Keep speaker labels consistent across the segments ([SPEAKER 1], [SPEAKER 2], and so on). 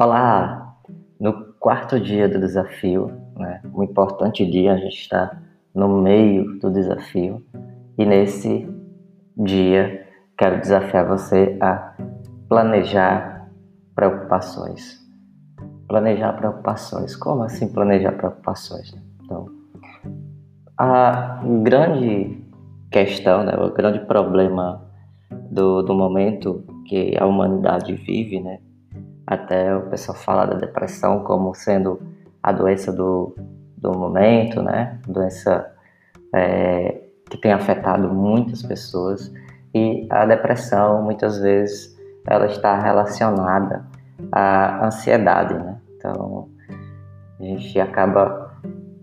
[SPEAKER 1] Olá! No quarto dia do desafio, né, um importante dia, a gente está no meio do desafio e nesse dia quero desafiar você a planejar preocupações. Planejar preocupações. Como assim planejar preocupações? Então, a grande questão, né, o grande problema do, do momento que a humanidade vive, né, até o pessoal fala da depressão como sendo a doença do, do momento, né? Doença é, que tem afetado muitas pessoas. E a depressão, muitas vezes, ela está relacionada à ansiedade, né? Então, a gente acaba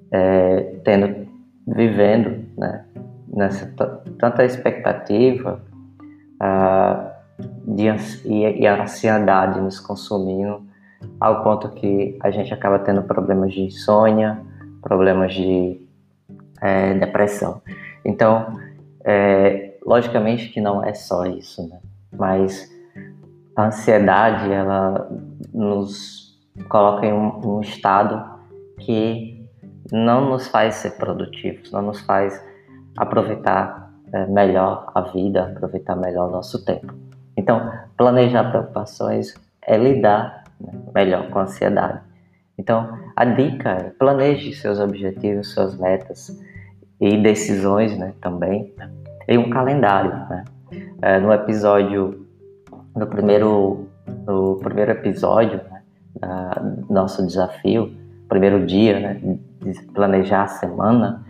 [SPEAKER 1] é, tendo, vivendo, né? Nessa tanta expectativa, ah, de, e, e a ansiedade nos consumindo ao ponto que a gente acaba tendo problemas de insônia, problemas de é, depressão. Então, é, logicamente que não é só isso, né? mas a ansiedade ela nos coloca em um, um estado que não nos faz ser produtivos, não nos faz aproveitar é, melhor a vida, aproveitar melhor o nosso tempo. Então, planejar preocupações é lidar né, melhor com a ansiedade. Então, a dica é planeje seus objetivos, suas metas e decisões né, também em um calendário. Né? É, no episódio, no primeiro, no primeiro episódio né, nosso desafio, primeiro dia né, de planejar a semana,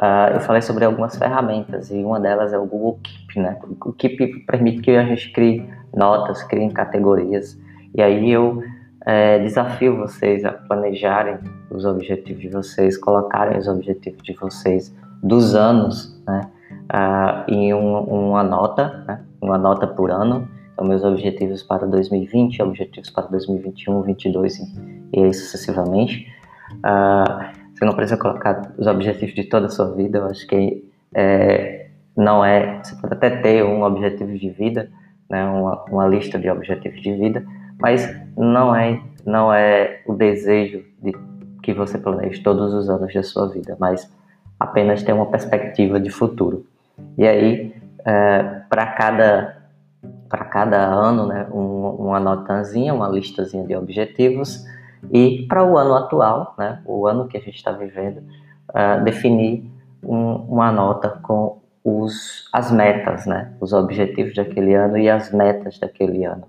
[SPEAKER 1] Uh, eu falei sobre algumas ferramentas e uma delas é o Google Keep, né? O Keep permite que a gente crie notas, crie categorias e aí eu é, desafio vocês a planejarem os objetivos de vocês, colocarem os objetivos de vocês dos anos, né? Uh, em um, uma nota, né? uma nota por ano. Então, meus objetivos para 2020, objetivos para 2021, 2022 e, e sucessivamente. Uh, você não precisa colocar os objetivos de toda a sua vida. Eu acho que é, não é. Você pode até ter um objetivo de vida, né, uma, uma lista de objetivos de vida, mas não é, não é o desejo de que você planeje todos os anos da sua vida, mas apenas ter uma perspectiva de futuro. E aí, é, para cada para cada ano, né, um, uma notazinha, uma listazinha de objetivos e para o ano atual, né, o ano que a gente está vivendo, uh, definir um, uma nota com os, as metas, né, os objetivos daquele ano e as metas daquele ano.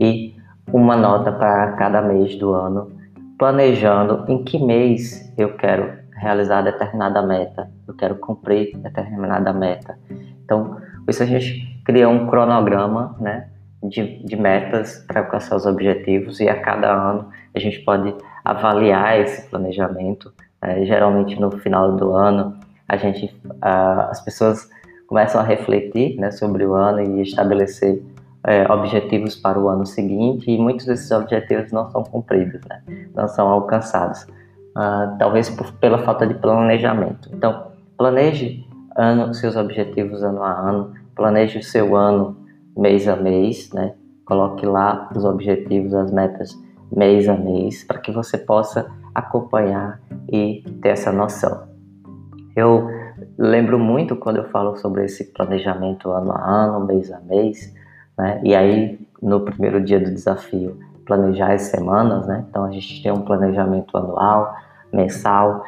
[SPEAKER 1] E uma nota para cada mês do ano, planejando em que mês eu quero realizar determinada meta, eu quero cumprir determinada meta. Então, isso a gente cria um cronograma, né, de, de metas para alcançar os objetivos e a cada ano a gente pode avaliar esse planejamento. É, geralmente no final do ano a gente, as pessoas começam a refletir né, sobre o ano e estabelecer é, objetivos para o ano seguinte e muitos desses objetivos não são cumpridos, né, não são alcançados, uh, talvez por, pela falta de planejamento. Então, planeje ano, seus objetivos ano a ano, planeje o seu ano mês a mês, né? Coloque lá os objetivos, as metas mês a mês, para que você possa acompanhar e ter essa noção. Eu lembro muito quando eu falo sobre esse planejamento ano a ano, mês a mês, né? E aí no primeiro dia do desafio, planejar as semanas, né? Então a gente tem um planejamento anual, mensal,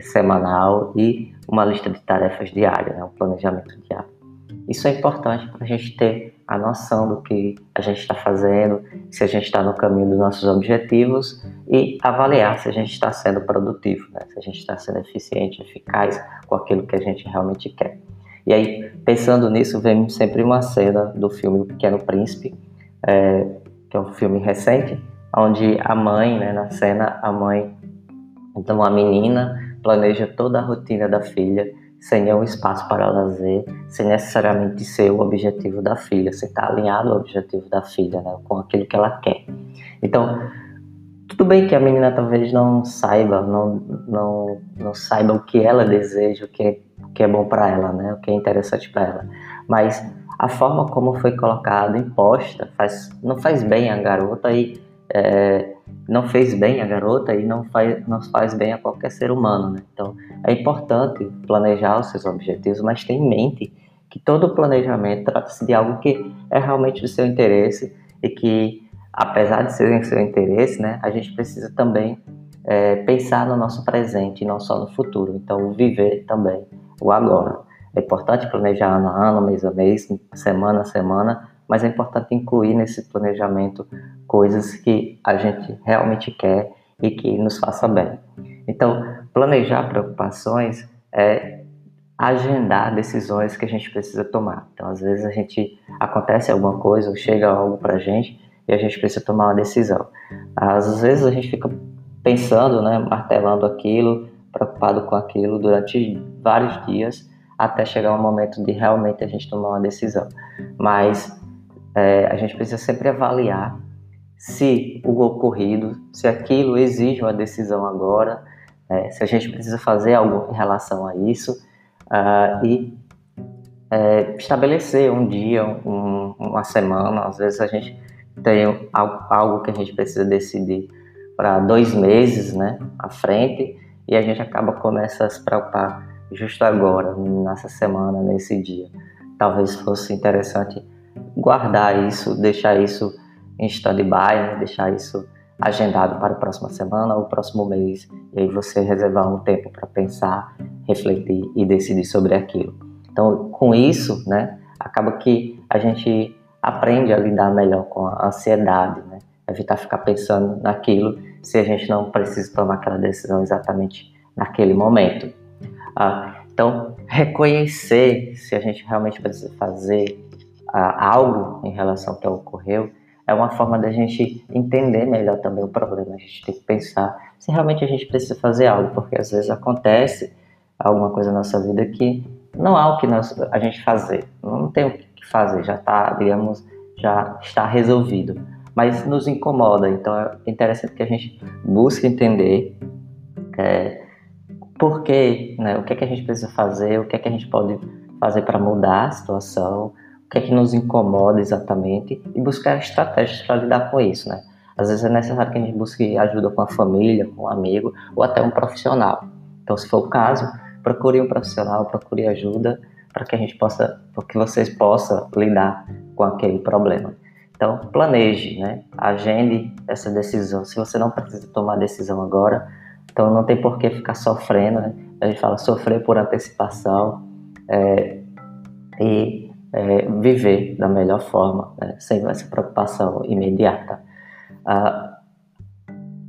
[SPEAKER 1] semanal e uma lista de tarefas diária, né? Um planejamento diário. Isso é importante para a gente ter a noção do que a gente está fazendo, se a gente está no caminho dos nossos objetivos e avaliar se a gente está sendo produtivo, né? se a gente está sendo eficiente, eficaz com aquilo que a gente realmente quer. E aí, pensando nisso, vem sempre uma cena do filme O Pequeno Príncipe, é, que é um filme recente, onde a mãe, né, na cena, a mãe, então a menina planeja toda a rotina da filha sem nenhum espaço para lazer, sem necessariamente ser o objetivo da filha, sem estar alinhado ao objetivo da filha, né, com aquilo que ela quer. Então, tudo bem que a menina talvez não saiba, não, não, não saiba o que ela deseja, o que, o que é bom para ela, né, o que é interessante para ela, mas a forma como foi colocado, imposta, faz, não faz bem a garota e é, não fez bem a garota e não faz, não faz bem a qualquer ser humano, né? Então, é importante planejar os seus objetivos, mas ter em mente que todo planejamento trata-se de algo que é realmente do seu interesse e que, apesar de ser do seu interesse, né, a gente precisa também é, pensar no nosso presente e não só no futuro. Então, viver também o agora. É importante planejar ano a ano, mês a mês, semana a semana, mas é importante incluir nesse planejamento coisas que a gente realmente quer e que nos faça bem. Então, planejar preocupações é agendar decisões que a gente precisa tomar. Então, às vezes a gente acontece alguma coisa ou chega algo para a gente e a gente precisa tomar uma decisão. Às vezes a gente fica pensando, né, martelando aquilo, preocupado com aquilo durante vários dias até chegar um momento de realmente a gente tomar uma decisão. Mas é, a gente precisa sempre avaliar se o ocorrido, se aquilo exige uma decisão agora, é, se a gente precisa fazer algo em relação a isso uh, e é, estabelecer um dia, um, uma semana, às vezes a gente tem algo, que a gente precisa decidir para dois meses né, à frente e a gente acaba começa a se preocupar justo agora, nessa semana, nesse dia. Talvez fosse interessante guardar isso, deixar isso em stand-by, né? deixar isso agendado para a próxima semana ou próximo mês, e aí você reservar um tempo para pensar, refletir e decidir sobre aquilo. Então, com isso, né, acaba que a gente aprende a lidar melhor com a ansiedade, né? evitar ficar pensando naquilo se a gente não precisa tomar aquela decisão exatamente naquele momento. Ah, então, reconhecer se a gente realmente precisa fazer algo em relação ao que ocorreu é uma forma da gente entender melhor também o problema. A gente tem que pensar se realmente a gente precisa fazer algo, porque às vezes acontece alguma coisa na nossa vida que não há o que nós, a gente fazer, não tem o que fazer, já está, digamos, já está resolvido, mas nos incomoda. Então é interessante que a gente busque entender é, por quê, né, o que é que a gente precisa fazer, o que é que a gente pode fazer para mudar a situação, que é que nos incomoda exatamente e buscar estratégias para lidar com isso, né? Às vezes é necessário que a gente busque ajuda com a família, com um amigo ou até um profissional. Então, se for o caso, procure um profissional, procure ajuda para que a gente possa, para que vocês possam lidar com aquele problema. Então, planeje, né? Agende essa decisão. Se você não precisa tomar decisão agora, então não tem por que ficar sofrendo, né? A gente fala sofrer por antecipação é, e é, viver da melhor forma, né, sem essa preocupação imediata. Ah,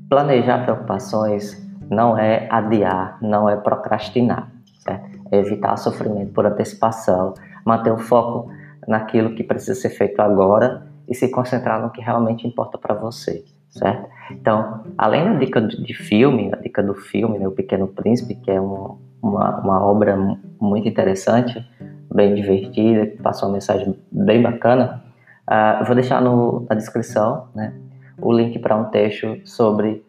[SPEAKER 1] planejar preocupações não é adiar, não é procrastinar, certo? é evitar sofrimento por antecipação, manter o foco naquilo que precisa ser feito agora e se concentrar no que realmente importa para você, certo? Então, além da dica de filme, a dica do filme, né, O Pequeno Príncipe, que é um, uma, uma obra muito interessante, bem divertida, que passou uma mensagem bem bacana. Uh, eu vou deixar no, na descrição né, o link para um texto sobre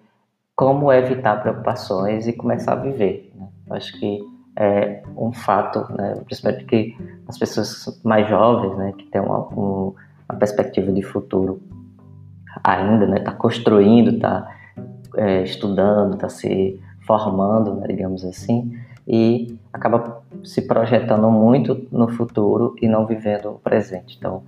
[SPEAKER 1] como evitar preocupações e começar a viver. Né? Acho que é um fato, né, principalmente que as pessoas mais jovens, né, que têm uma, um, uma perspectiva de futuro ainda, né, tá construindo, tá é, estudando, tá se formando, né, digamos assim, e acaba se projetando muito no futuro e não vivendo o presente. Então,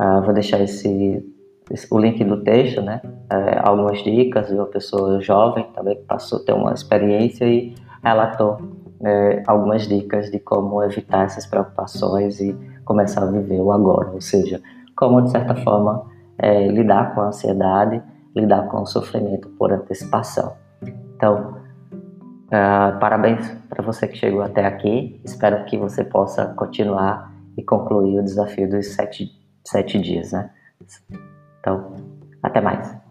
[SPEAKER 1] uh, vou deixar esse, esse, o link do texto, né? Uh, algumas dicas de uma pessoa jovem também que passou a ter uma experiência e relatou uh, algumas dicas de como evitar essas preocupações e começar a viver o agora, ou seja, como de certa forma é, lidar com a ansiedade, lidar com o sofrimento por antecipação. Então, Uh, parabéns para você que chegou até aqui. Espero que você possa continuar e concluir o desafio dos sete, sete dias, né? Então, até mais.